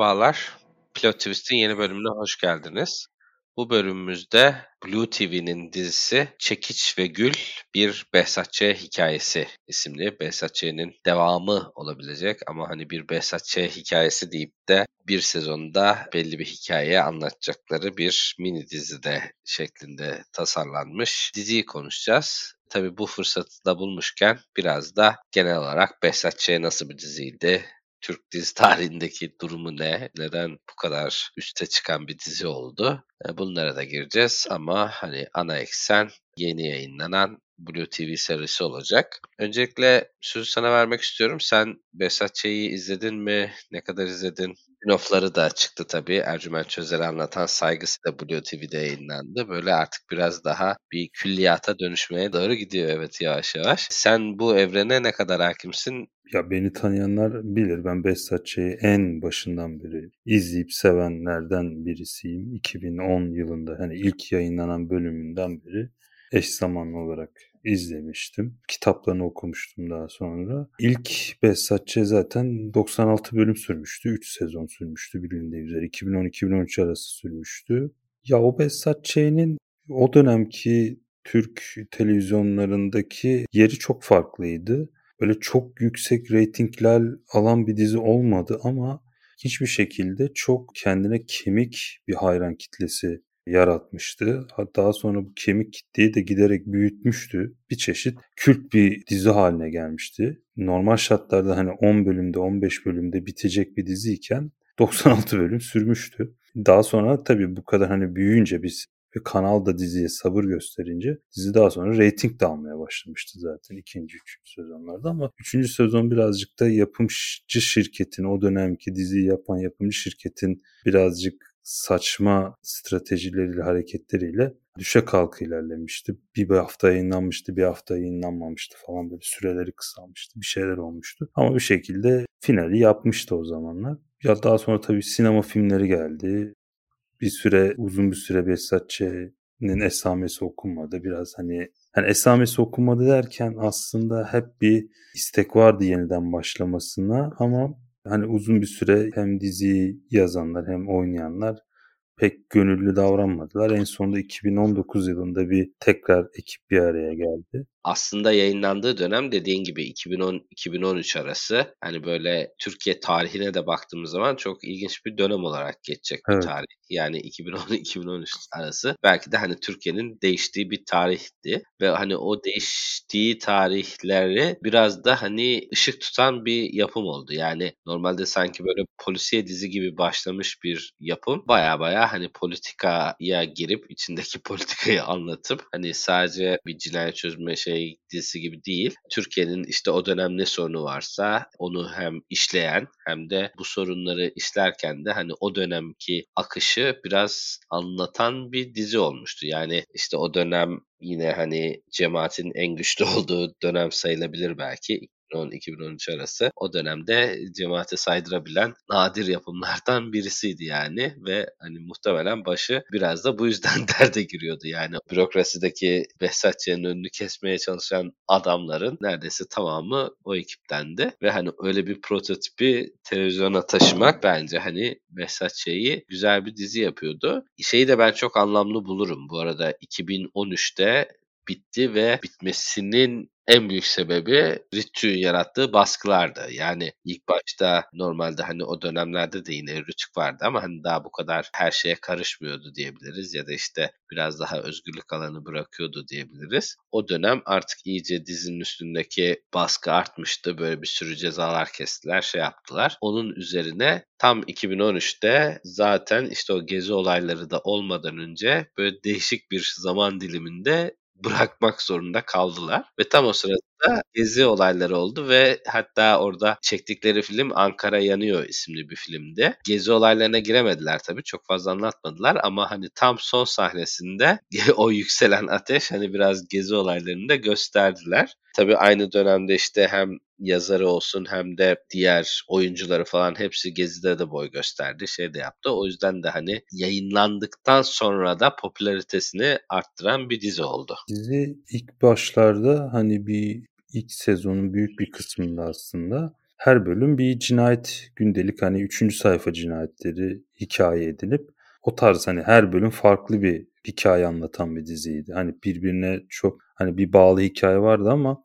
Merhabalar. Plot Twist'in yeni bölümüne hoş geldiniz. Bu bölümümüzde Blue TV'nin dizisi Çekiç ve Gül bir Behzat Ç. hikayesi isimli. Behzat Ç'nin devamı olabilecek ama hani bir Behzat Ç. hikayesi deyip de bir sezonda belli bir hikaye anlatacakları bir mini dizide şeklinde tasarlanmış diziyi konuşacağız. Tabii bu fırsatı da bulmuşken biraz da genel olarak Behzat Ç. nasıl bir diziydi, Türk dizi tarihindeki durumu ne? Neden bu kadar üste çıkan bir dizi oldu? E, bunlara da gireceğiz ama hani ana eksen yeni yayınlanan Blue TV serisi olacak. Öncelikle sözü sana vermek istiyorum. Sen Ç'yi izledin mi? Ne kadar izledin? Spin-off'ları da çıktı tabii. Ercüment Çözer'i anlatan Saygısı da Blue TV'de yayınlandı. Böyle artık biraz daha bir külliyata dönüşmeye doğru gidiyor evet yavaş yavaş. Sen bu evrene ne kadar hakimsin? Ya beni tanıyanlar bilir. Ben Behzatçı'yı en başından beri izleyip sevenlerden birisiyim. 2010 yılında hani ilk yayınlanan bölümünden beri eş zamanlı olarak izlemiştim. Kitaplarını okumuştum daha sonra. İlk Behzatçı zaten 96 bölüm sürmüştü. 3 sezon sürmüştü bilindiği üzere. 2010-2013 arası sürmüştü. Ya o Behzatçı'nın o dönemki Türk televizyonlarındaki yeri çok farklıydı. Böyle çok yüksek reytingler alan bir dizi olmadı ama hiçbir şekilde çok kendine kemik bir hayran kitlesi yaratmıştı. Hatta sonra bu kemik kitleyi de giderek büyütmüştü. Bir çeşit kült bir dizi haline gelmişti. Normal şartlarda hani 10 bölümde 15 bölümde bitecek bir diziyken 96 bölüm sürmüştü. Daha sonra tabii bu kadar hani büyüyünce biz ve kanal da diziye sabır gösterince dizi daha sonra reyting de almaya başlamıştı zaten ikinci, üçüncü sezonlarda ama üçüncü sezon birazcık da yapımcı şirketin o dönemki diziyi yapan yapımcı şirketin birazcık saçma stratejileriyle, hareketleriyle düşe kalka ilerlemişti. Bir, bir hafta yayınlanmıştı, bir hafta yayınlanmamıştı falan böyle süreleri kısalmıştı. Bir şeyler olmuştu. Ama bir şekilde finali yapmıştı o zamanlar. Ya daha sonra tabii sinema filmleri geldi. Bir süre, uzun bir süre Behzatçı'nın esamesi okunmadı. Biraz hani hani esamesi okunmadı derken aslında hep bir istek vardı yeniden başlamasına ama Hani uzun bir süre hem diziyi yazanlar hem oynayanlar pek gönüllü davranmadılar. En sonunda 2019 yılında bir tekrar ekip bir araya geldi aslında yayınlandığı dönem dediğin gibi 2010-2013 arası hani böyle Türkiye tarihine de baktığımız zaman çok ilginç bir dönem olarak geçecek evet. bir tarih. Yani 2010-2013 arası belki de hani Türkiye'nin değiştiği bir tarihti ve hani o değiştiği tarihleri biraz da hani ışık tutan bir yapım oldu. Yani normalde sanki böyle polisiye dizi gibi başlamış bir yapım baya baya hani politikaya girip içindeki politikayı anlatıp hani sadece bir cinayet çözme şey şey dizisi gibi değil. Türkiye'nin işte o dönem ne sorunu varsa onu hem işleyen hem de bu sorunları işlerken de hani o dönemki akışı biraz anlatan bir dizi olmuştu. Yani işte o dönem yine hani cemaatin en güçlü olduğu dönem sayılabilir belki. 2010-2013 arası. O dönemde cemaate saydırabilen nadir yapımlardan birisiydi yani ve hani muhtemelen başı biraz da bu yüzden derde giriyordu. Yani bürokrasideki Behzatçı'nın önünü kesmeye çalışan adamların neredeyse tamamı o ekiptendi ve hani öyle bir prototipi televizyona taşımak bence hani Behzatçı'yı güzel bir dizi yapıyordu. Şeyi de ben çok anlamlı bulurum. Bu arada 2013'te bitti ve bitmesinin en büyük sebebi Ritü'nün yarattığı baskılardı. Yani ilk başta normalde hani o dönemlerde de yine Rütük vardı ama hani daha bu kadar her şeye karışmıyordu diyebiliriz ya da işte biraz daha özgürlük alanı bırakıyordu diyebiliriz. O dönem artık iyice dizinin üstündeki baskı artmıştı. Böyle bir sürü cezalar kestiler, şey yaptılar. Onun üzerine tam 2013'te zaten işte o gezi olayları da olmadan önce böyle değişik bir zaman diliminde bırakmak zorunda kaldılar. Ve tam o sırada gezi olayları oldu ve hatta orada çektikleri film Ankara Yanıyor isimli bir filmdi. Gezi olaylarına giremediler tabii çok fazla anlatmadılar ama hani tam son sahnesinde o yükselen ateş hani biraz gezi olaylarını da gösterdiler. Tabii aynı dönemde işte hem yazarı olsun hem de diğer oyuncuları falan hepsi Gezi'de de boy gösterdi. Şey de yaptı. O yüzden de hani yayınlandıktan sonra da popülaritesini arttıran bir dizi oldu. Dizi ilk başlarda hani bir ilk sezonun büyük bir kısmında aslında her bölüm bir cinayet gündelik hani 3. sayfa cinayetleri hikaye edinip o tarz hani her bölüm farklı bir hikaye anlatan bir diziydi. Hani birbirine çok hani bir bağlı hikaye vardı ama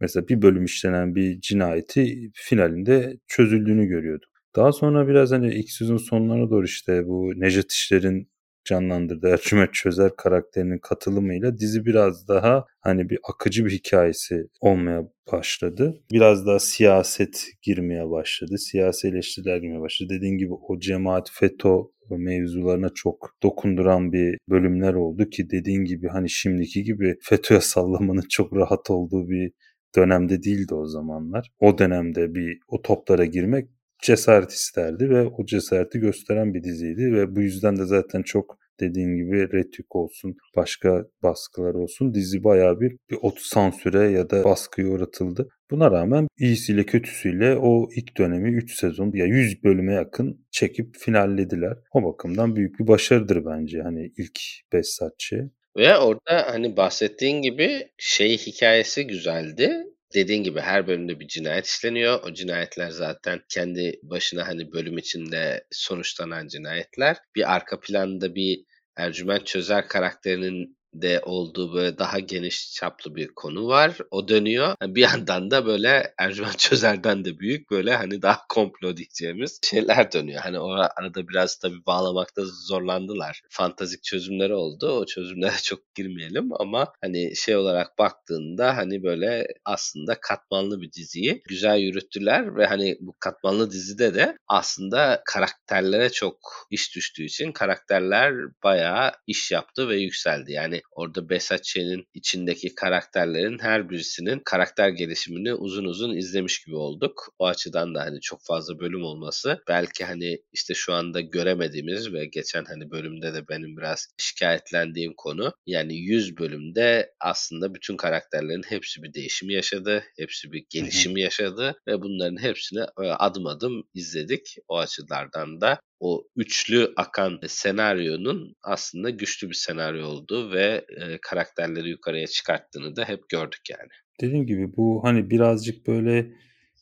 mesela bir bölüm işlenen bir cinayeti finalinde çözüldüğünü görüyorduk. Daha sonra biraz hani ilk sezon sonlarına doğru işte bu Necdet İşler'in canlandırdığı Ercüment Çözer karakterinin katılımıyla dizi biraz daha hani bir akıcı bir hikayesi olmaya başladı. Biraz daha siyaset girmeye başladı. Siyasi eleştiriler girmeye başladı. Dediğin gibi o cemaat FETÖ mevzularına çok dokunduran bir bölümler oldu ki dediğin gibi hani şimdiki gibi FETÖ'ye sallamanın çok rahat olduğu bir dönemde değildi o zamanlar. O dönemde bir o toplara girmek cesaret isterdi ve o cesareti gösteren bir diziydi ve bu yüzden de zaten çok dediğin gibi Retük olsun, başka baskılar olsun dizi bayağı bir, bir ot sansüre ya da baskıya uğratıldı. Buna rağmen iyisiyle kötüsüyle o ilk dönemi 3 sezon ya 100 bölüme yakın çekip finallediler. O bakımdan büyük bir başarıdır bence hani ilk Behzatçı. Ve orada hani bahsettiğin gibi şey hikayesi güzeldi dediğin gibi her bölümde bir cinayet işleniyor. O cinayetler zaten kendi başına hani bölüm içinde sonuçlanan cinayetler. Bir arka planda bir Ercüment Çözer karakterinin de olduğu böyle daha geniş çaplı bir konu var. O dönüyor. Bir yandan da böyle Ercüment Çözer'den de büyük böyle hani daha komplo diyeceğimiz şeyler dönüyor. Hani o arada biraz tabii bağlamakta zorlandılar. Fantazik çözümleri oldu. O çözümlere çok girmeyelim ama hani şey olarak baktığında hani böyle aslında katmanlı bir diziyi güzel yürüttüler ve hani bu katmanlı dizide de aslında karakterlere çok iş düştüğü için karakterler bayağı iş yaptı ve yükseldi. Yani orada Besatçı'nın içindeki karakterlerin her birisinin karakter gelişimini uzun uzun izlemiş gibi olduk. O açıdan da hani çok fazla bölüm olması belki hani işte şu anda göremediğimiz ve geçen hani bölümde de benim biraz şikayetlendiğim konu yani 100 bölümde aslında bütün karakterlerin hepsi bir değişimi yaşadı. Hepsi bir gelişimi yaşadı ve bunların hepsini adım adım izledik. O açılardan da o üçlü akan senaryonun aslında güçlü bir senaryo olduğu ve e, karakterleri yukarıya çıkarttığını da hep gördük yani. Dediğim gibi bu hani birazcık böyle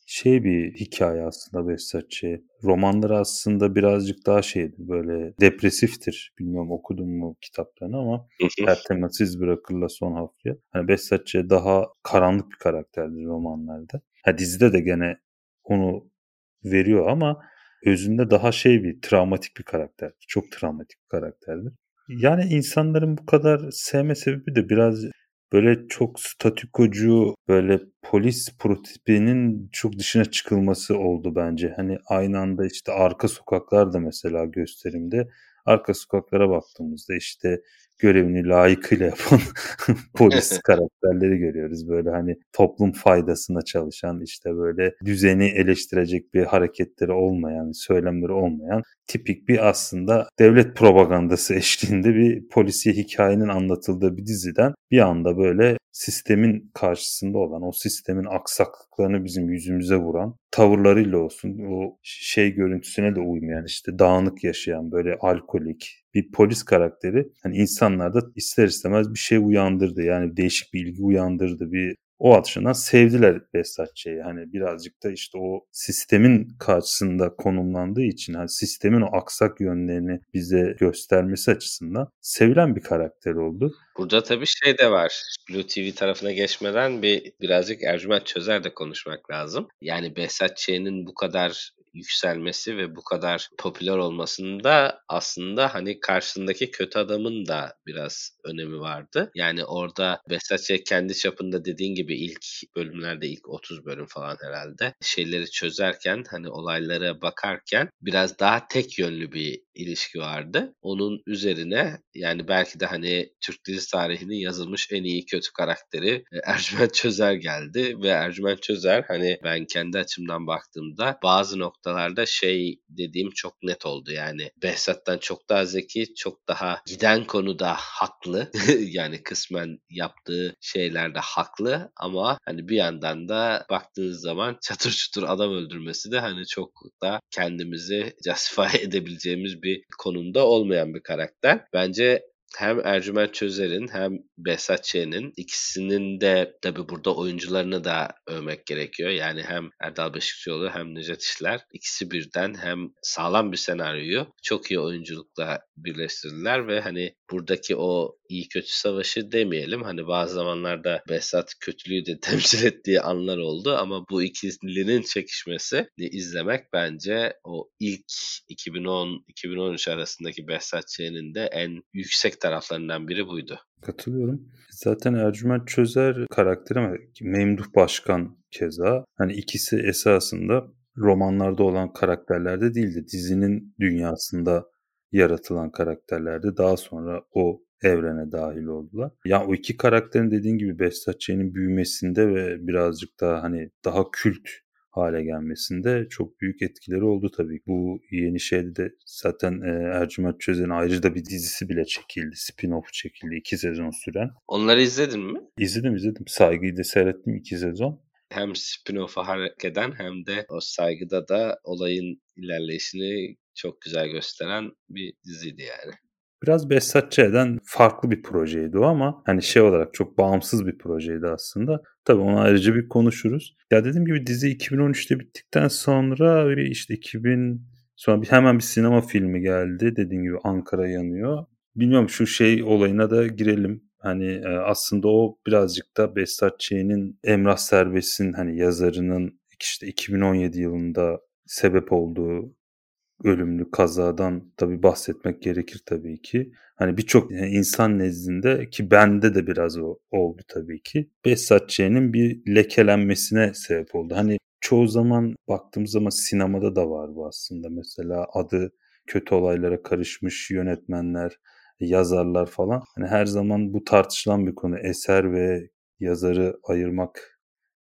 şey bir hikaye aslında Behzatçı. Romanları aslında birazcık daha şeydir böyle depresiftir. Bilmiyorum okudum mu kitaplarını ama her tematsız bırakırla son haftaya. Hani Behzatçı daha karanlık bir karakterdir romanlarda. Ha dizide de gene onu veriyor ama özünde daha şey bir travmatik bir karakter. Çok travmatik bir karakterdir. Yani insanların bu kadar sevme sebebi de biraz böyle çok statükocu böyle polis prototipinin çok dışına çıkılması oldu bence. Hani aynı anda işte arka sokaklar da mesela gösterimde arka sokaklara baktığımızda işte görevini layıkıyla yapan polis karakterleri görüyoruz. Böyle hani toplum faydasına çalışan işte böyle düzeni eleştirecek bir hareketleri olmayan, söylemleri olmayan tipik bir aslında devlet propagandası eşliğinde bir polisiye hikayenin anlatıldığı bir diziden bir anda böyle sistemin karşısında olan, o sistemin aksaklıklarını bizim yüzümüze vuran tavırlarıyla olsun, o şey görüntüsüne de uymayan işte dağınık yaşayan böyle alkolik bir polis karakteri hani insanlarda ister istemez bir şey uyandırdı. Yani değişik bir ilgi uyandırdı. Bir o açıdan sevdiler Behzatçı'yı. Hani birazcık da işte o sistemin karşısında konumlandığı için hani sistemin o aksak yönlerini bize göstermesi açısından sevilen bir karakter oldu. Burada tabii şey de var. Blue TV tarafına geçmeden bir birazcık Ercüment Çözer de konuşmak lazım. Yani Behzat bu kadar yükselmesi ve bu kadar popüler olmasında aslında hani karşısındaki kötü adamın da biraz önemi vardı. Yani orada Versace kendi çapında dediğin gibi ilk bölümlerde ilk 30 bölüm falan herhalde şeyleri çözerken hani olaylara bakarken biraz daha tek yönlü bir ilişki vardı. Onun üzerine yani belki de hani Türk dizi tarihinin yazılmış en iyi kötü karakteri e, Ercüment Çözer geldi ve Ercüment Çözer hani ben kendi açımdan baktığımda bazı noktalarda şey dediğim çok net oldu yani Behzat'tan çok daha zeki, çok daha giden konuda haklı. yani kısmen yaptığı şeylerde haklı ama hani bir yandan da baktığınız zaman çatır çutur adam öldürmesi de hani çok da kendimizi justify edebileceğimiz bir konumda olmayan bir karakter. Bence hem Ercüment Çözer'in hem Behzat Ç'nin ikisinin de tabi burada oyuncularını da övmek gerekiyor. Yani hem Erdal Beşikçioğlu hem Necdet İşler ikisi birden hem sağlam bir senaryoyu çok iyi oyunculukla birleştirdiler ve hani buradaki o iyi kötü savaşı demeyelim. Hani bazı zamanlarda Behzat kötülüğü de temsil ettiği anlar oldu ama bu ikilinin çekişmesi izlemek bence o ilk 2010-2013 arasındaki Behzat Ç'nin de en yüksek taraflarından biri buydu. Katılıyorum. Zaten Ercüment Çözer karakteri ama Memduh Başkan keza. Hani ikisi esasında romanlarda olan karakterlerde değildi. Dizinin dünyasında yaratılan karakterlerdi. Daha sonra o evrene dahil oldular. Ya o iki karakterin dediğin gibi Behzat Ç'nin büyümesinde ve birazcık daha hani daha kült hale gelmesinde çok büyük etkileri oldu tabii. Bu yeni şeyde de zaten e, Ercüment Çözen'in ayrıca da bir dizisi bile çekildi. Spin-off çekildi. iki sezon süren. Onları izledin mi? İzledim izledim. Saygıyı da seyrettim iki sezon. Hem spin-off'a hareket eden hem de o saygıda da olayın ilerleyişini çok güzel gösteren bir diziydi yani. Biraz Behzat Ç'den farklı bir projeydi o ama hani şey olarak çok bağımsız bir projeydi aslında. Tabii onu ayrıca bir konuşuruz. Ya dediğim gibi dizi 2013'te bittikten sonra işte 2000 sonra bir, hemen bir sinema filmi geldi. Dediğim gibi Ankara yanıyor. Bilmiyorum şu şey olayına da girelim. Hani e, aslında o birazcık da Behzat Ç'nin Emrah Serbest'in hani yazarının işte 2017 yılında sebep olduğu ölümlü kazadan tabii bahsetmek gerekir tabii ki. Hani birçok insan nezdinde ki bende de biraz o oldu tabii ki. Behzat Ç'nin bir lekelenmesine sebep oldu. Hani çoğu zaman baktığımız zaman sinemada da var bu aslında. Mesela adı kötü olaylara karışmış yönetmenler, yazarlar falan. Hani her zaman bu tartışılan bir konu. Eser ve yazarı ayırmak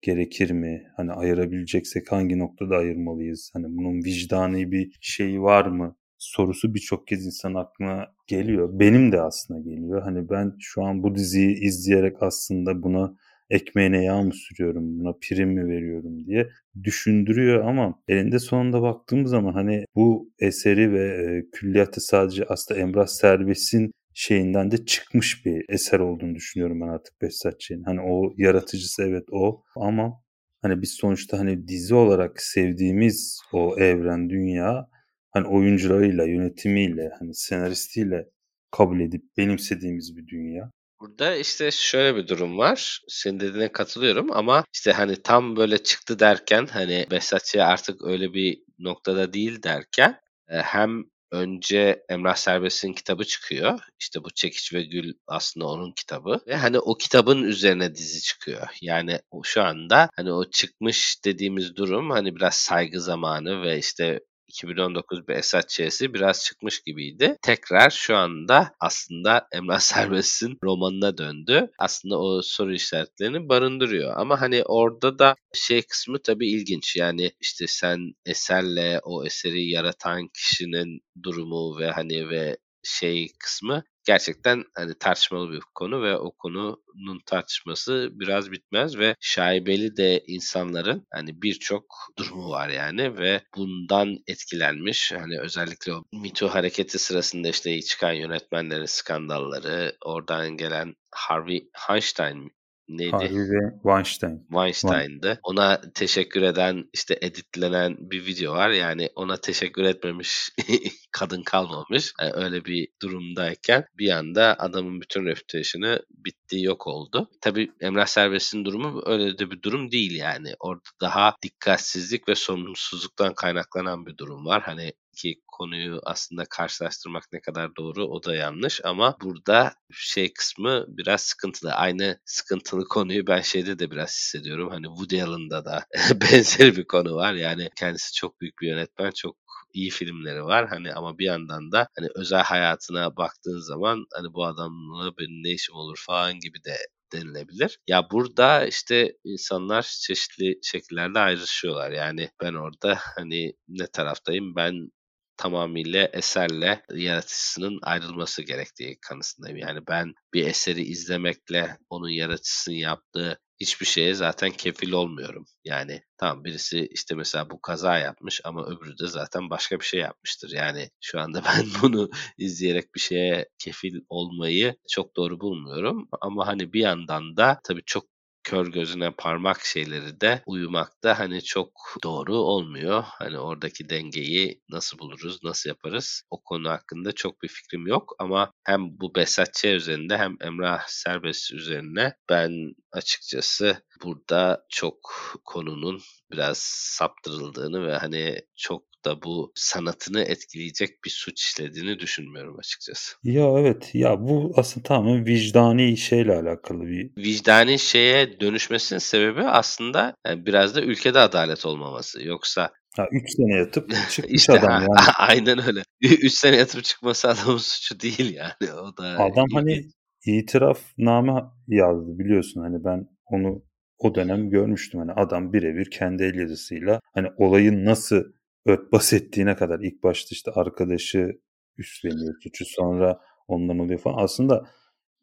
gerekir mi? Hani ayırabileceksek hangi noktada ayırmalıyız? Hani bunun vicdani bir şeyi var mı? Sorusu birçok kez insan aklına geliyor. Benim de aslında geliyor. Hani ben şu an bu diziyi izleyerek aslında buna ekmeğine yağ mı sürüyorum, buna prim mi veriyorum diye düşündürüyor ama elinde sonunda baktığım zaman hani bu eseri ve külliyatı sadece aslında Emrah Serbest'in şeyinden de çıkmış bir eser olduğunu düşünüyorum ben artık Behzatçı'nın. Hani o yaratıcısı evet o ama hani biz sonuçta hani dizi olarak sevdiğimiz o evren, dünya hani oyuncularıyla, yönetimiyle, hani senaristiyle kabul edip benimsediğimiz bir dünya. Burada işte şöyle bir durum var. Senin dediğine katılıyorum ama işte hani tam böyle çıktı derken hani Behzatçı artık öyle bir noktada değil derken e, hem önce Emrah Serbest'in kitabı çıkıyor. İşte bu Çekiç ve Gül aslında onun kitabı. Ve hani o kitabın üzerine dizi çıkıyor. Yani şu anda hani o çıkmış dediğimiz durum hani biraz saygı zamanı ve işte 2019 bir Esat Ç'si biraz çıkmış gibiydi. Tekrar şu anda aslında Emrah Serbest'in romanına döndü. Aslında o soru işaretlerini barındırıyor. Ama hani orada da şey kısmı tabii ilginç. Yani işte sen eserle o eseri yaratan kişinin durumu ve hani ve şey kısmı gerçekten hani tartışmalı bir konu ve o konunun tartışması biraz bitmez ve şaibeli de insanların hani birçok durumu var yani ve bundan etkilenmiş hani özellikle o MeToo hareketi sırasında işte çıkan yönetmenlerin skandalları oradan gelen Harvey Weinstein neydi? Harvey Weinstein. Weinstein'dı. Ona teşekkür eden işte editlenen bir video var. Yani ona teşekkür etmemiş kadın kalmamış. Yani öyle bir durumdayken bir anda adamın bütün reputation'ı bitti yok oldu. Tabii Emrah Serbest'in durumu öyle de bir durum değil yani. Orada daha dikkatsizlik ve sorumsuzluktan kaynaklanan bir durum var. Hani iki konuyu aslında karşılaştırmak ne kadar doğru o da yanlış ama burada şey kısmı biraz sıkıntılı. Aynı sıkıntılı konuyu ben şeyde de biraz hissediyorum. Hani Woody Allen'da da benzer bir konu var. Yani kendisi çok büyük bir yönetmen, çok iyi filmleri var. Hani ama bir yandan da hani özel hayatına baktığın zaman hani bu adamla benim ne işim olur falan gibi de denilebilir. Ya burada işte insanlar çeşitli şekillerde ayrışıyorlar. Yani ben orada hani ne taraftayım? Ben tamamıyla eserle yaratıcısının ayrılması gerektiği kanısındayım. Yani ben bir eseri izlemekle onun yaratıcısının yaptığı hiçbir şeye zaten kefil olmuyorum. Yani tamam birisi işte mesela bu kaza yapmış ama öbürü de zaten başka bir şey yapmıştır. Yani şu anda ben bunu izleyerek bir şeye kefil olmayı çok doğru bulmuyorum. Ama hani bir yandan da tabii çok kör gözüne parmak şeyleri de uyumakta hani çok doğru olmuyor. Hani oradaki dengeyi nasıl buluruz, nasıl yaparız? O konu hakkında çok bir fikrim yok ama hem bu Besatçı üzerinde hem Emrah Serbest üzerine ben açıkçası burada çok konunun biraz saptırıldığını ve hani çok da bu sanatını etkileyecek bir suç işlediğini düşünmüyorum açıkçası. Ya evet ya bu aslında tamamen vicdani şeyle alakalı bir. Vicdani şeye dönüşmesinin sebebi aslında yani biraz da ülkede adalet olmaması. Yoksa Ha 3 sene yatıp çıkmış işte, adam yani. Aynen öyle. 3 sene yatıp çıkması adamın suçu değil yani. O da Adam hani itirafname yazdı biliyorsun hani ben onu o dönem görmüştüm hani adam birebir kendi el yazısıyla hani olayın nasıl örtbas ettiğine kadar ilk başta işte arkadaşı üstleniyor suçu sonra ondan oluyor falan. Aslında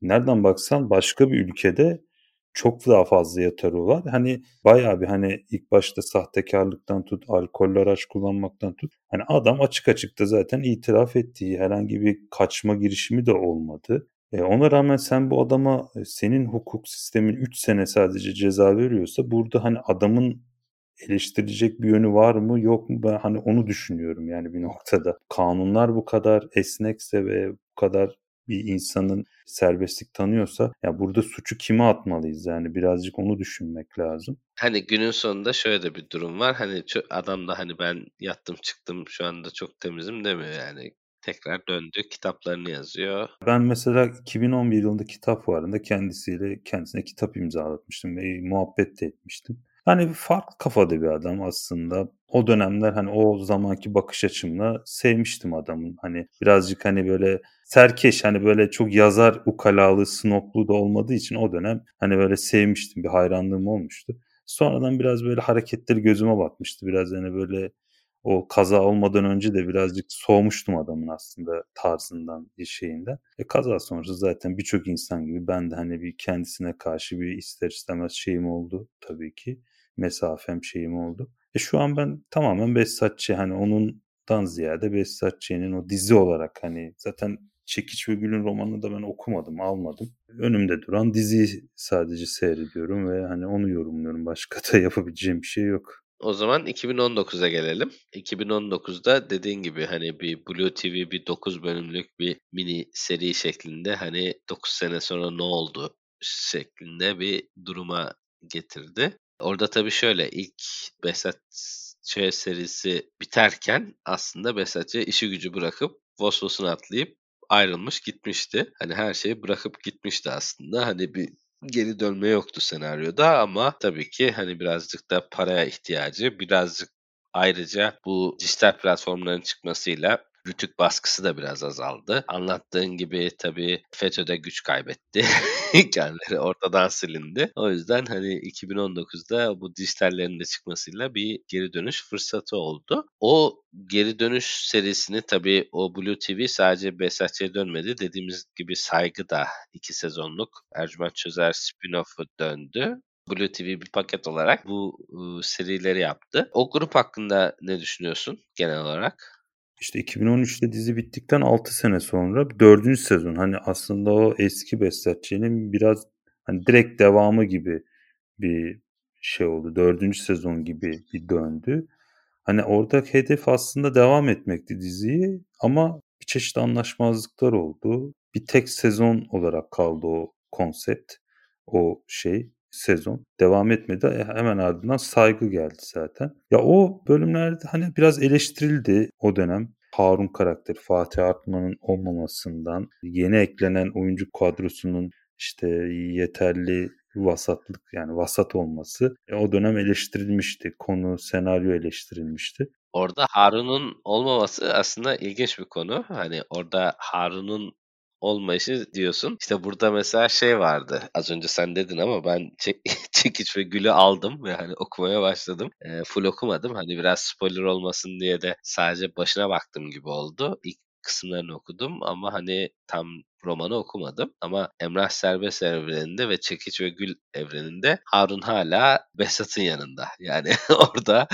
nereden baksan başka bir ülkede çok daha fazla yatarı var. Hani bayağı bir hani ilk başta sahtekarlıktan tut, alkollü araç kullanmaktan tut. Hani adam açık açıkta zaten itiraf ettiği herhangi bir kaçma girişimi de olmadı. E ona rağmen sen bu adama e, senin hukuk sistemin 3 sene sadece ceza veriyorsa burada hani adamın eleştirilecek bir yönü var mı yok mu ben hani onu düşünüyorum yani bir noktada. Kanunlar bu kadar esnekse ve bu kadar bir insanın serbestlik tanıyorsa ya burada suçu kime atmalıyız yani birazcık onu düşünmek lazım. Hani günün sonunda şöyle de bir durum var. Hani adam da hani ben yattım çıktım şu anda çok temizim demiyor yani tekrar döndü kitaplarını yazıyor. Ben mesela 2011 yılında kitap varında kendisiyle kendisine kitap imzalatmıştım ve muhabbet de etmiştim. Hani farklı kafada bir adam aslında. O dönemler hani o zamanki bakış açımla sevmiştim adamın. Hani birazcık hani böyle serkeş hani böyle çok yazar ukalalı, snoplu da olmadığı için o dönem hani böyle sevmiştim. Bir hayranlığım olmuştu. Sonradan biraz böyle hareketleri gözüme batmıştı. Biraz hani böyle o kaza olmadan önce de birazcık soğumuştum adamın aslında tarzından, bir şeyinden. E kaza sonrası zaten birçok insan gibi ben de hani bir kendisine karşı bir ister istemez şeyim oldu tabii ki mesafem şeyim oldu. E şu an ben tamamen Behzatçı hani onundan ziyade Behzatçı'nın o dizi olarak hani zaten Çekiç ve Gül'ün romanını da ben okumadım, almadım. Önümde duran diziyi sadece seyrediyorum ve hani onu yorumluyorum. Başka da yapabileceğim bir şey yok. O zaman 2019'a gelelim. 2019'da dediğin gibi hani bir Blue TV bir 9 bölümlük bir mini seri şeklinde hani 9 sene sonra ne oldu şeklinde bir duruma getirdi. Orada tabii şöyle ilk Behzat Ç serisi biterken aslında Behzat işi gücü bırakıp Vosvos'unu atlayıp ayrılmış gitmişti. Hani her şeyi bırakıp gitmişti aslında. Hani bir geri dönme yoktu senaryoda ama tabii ki hani birazcık da paraya ihtiyacı, birazcık ayrıca bu dijital platformların çıkmasıyla Rütük baskısı da biraz azaldı. Anlattığın gibi tabii FETÖ'de güç kaybetti. Kendileri ortadan silindi. O yüzden hani 2019'da bu dijitallerin de çıkmasıyla bir geri dönüş fırsatı oldu. O geri dönüş serisini tabii o Blue TV sadece Besatçı'ya dönmedi. Dediğimiz gibi Saygı da iki sezonluk Ercüment Çözer spin-off'u döndü. Blue TV bir paket olarak bu ıı, serileri yaptı. O grup hakkında ne düşünüyorsun genel olarak? İşte 2013'te dizi bittikten 6 sene sonra 4. sezon hani aslında o eski Besatçı'nın biraz hani direkt devamı gibi bir şey oldu. 4. sezon gibi bir döndü. Hani orada hedef aslında devam etmekti diziyi ama bir çeşit anlaşmazlıklar oldu. Bir tek sezon olarak kaldı o konsept, o şey sezon devam etmedi. E, hemen ardından saygı geldi zaten. Ya o bölümlerde hani biraz eleştirildi o dönem. Harun karakteri Fatih Artman'ın olmamasından, yeni eklenen oyuncu kadrosunun işte yeterli vasatlık yani vasat olması e, o dönem eleştirilmişti. Konu, senaryo eleştirilmişti. Orada Harun'un olmaması aslında ilginç bir konu. Hani orada Harun'un olmayışı diyorsun. İşte burada mesela şey vardı. Az önce sen dedin ama ben çek, çekiç ve gülü aldım ve hani okumaya başladım. E, full okumadım. Hani biraz spoiler olmasın diye de sadece başına baktım gibi oldu. İlk kısımlarını okudum ama hani tam romanı okumadım ama Emrah Serbest evreninde ve Çekiç ve Gül evreninde Harun hala Behzat'ın yanında. Yani orada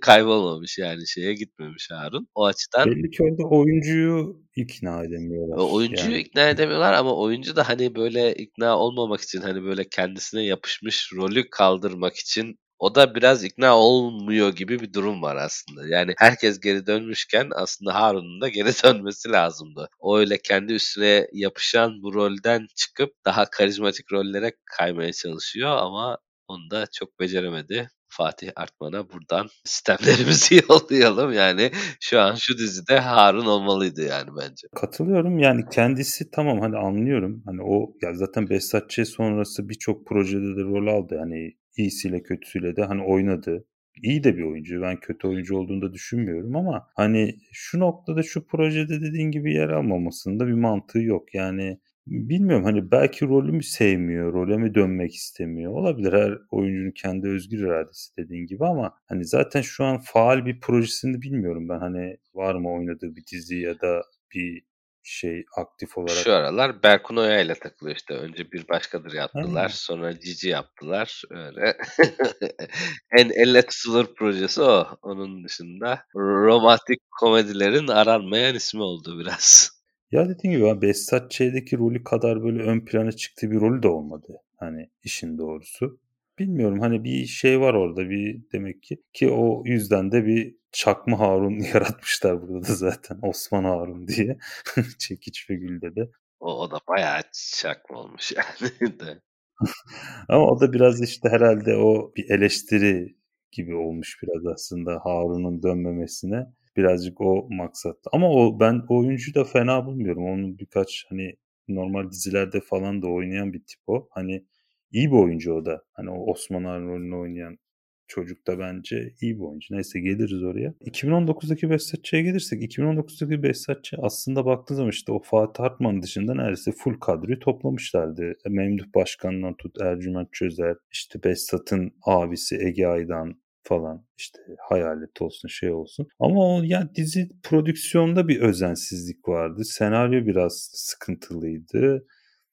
kaybolmamış yani şeye gitmemiş Harun. O açıdan Belli ki orada oyuncuyu ikna edemiyorlar. oyuncuyu Yani ikna edemiyorlar ama oyuncu da hani böyle ikna olmamak için hani böyle kendisine yapışmış rolü kaldırmak için o da biraz ikna olmuyor gibi bir durum var aslında. Yani herkes geri dönmüşken aslında Harun'un da geri dönmesi lazımdı. O öyle kendi üstüne yapışan bu rolden çıkıp daha karizmatik rollere kaymaya çalışıyor ama onu da çok beceremedi. Fatih Artman'a buradan sistemlerimizi yollayalım. Yani şu an şu dizide Harun olmalıydı yani bence. Katılıyorum. Yani kendisi tamam hani anlıyorum. Hani o ya zaten Behzat Ç. sonrası birçok projede de rol aldı. Yani iyisiyle kötüsüyle de hani oynadı. İyi de bir oyuncu. Ben kötü oyuncu olduğunu da düşünmüyorum ama hani şu noktada şu projede dediğin gibi yer almamasında bir mantığı yok. Yani bilmiyorum hani belki rolü mü sevmiyor, role mi dönmek istemiyor. Olabilir her oyuncunun kendi özgür iradesi dediğin gibi ama hani zaten şu an faal bir projesini bilmiyorum ben. Hani var mı oynadığı bir dizi ya da bir şey aktif olarak. Şu aralar Berkun Oya ile takılıyor işte. Önce bir başkadır yaptılar. Ha. Sonra Cici yaptılar. Öyle. en elle tutulur projesi o. Onun dışında romantik komedilerin aranmayan ismi oldu biraz. Ya dediğim gibi ben Behzat Ç'deki rolü kadar böyle ön plana çıktığı bir rolü de olmadı. Hani işin doğrusu. Bilmiyorum hani bir şey var orada bir demek ki ki o yüzden de bir çakma Harun yaratmışlar burada da zaten Osman Harun diye Çekiç ve Gül'de de. O, o da bayağı çakma olmuş yani de. Ama o da biraz işte herhalde o bir eleştiri gibi olmuş biraz aslında Harun'un dönmemesine. Birazcık o maksatta. Ama o ben o oyuncuyu da fena bulmuyorum. Onun birkaç hani normal dizilerde falan da oynayan bir tip o. Hani iyi bir oyuncu o da. Hani o Osman rolünü oynayan çocuk da bence iyi bir oyuncu. Neyse geliriz oraya. 2019'daki Behzatçı'ya gelirsek 2019'daki Behzatçı aslında baktığın zaman işte o Fatih Hartman dışında neredeyse full kadroyu toplamışlardı. Memduh Başkan'dan tut Ercüment Çözer, işte Behzat'ın abisi Ege Aydan falan işte hayalet olsun şey olsun. Ama o yani dizi prodüksiyonda bir özensizlik vardı. Senaryo biraz sıkıntılıydı.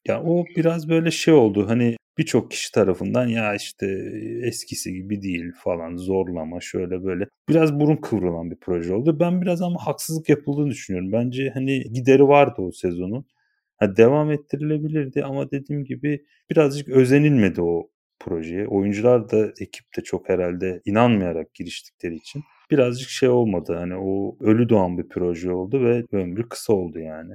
Ya o biraz böyle şey oldu hani birçok kişi tarafından ya işte eskisi gibi değil falan zorlama şöyle böyle biraz burun kıvrılan bir proje oldu. Ben biraz ama haksızlık yapıldığını düşünüyorum. Bence hani gideri vardı o sezonun. Ha, devam ettirilebilirdi ama dediğim gibi birazcık özenilmedi o projeye. Oyuncular da ekip de çok herhalde inanmayarak giriştikleri için birazcık şey olmadı. Hani o ölü doğan bir proje oldu ve ömrü kısa oldu yani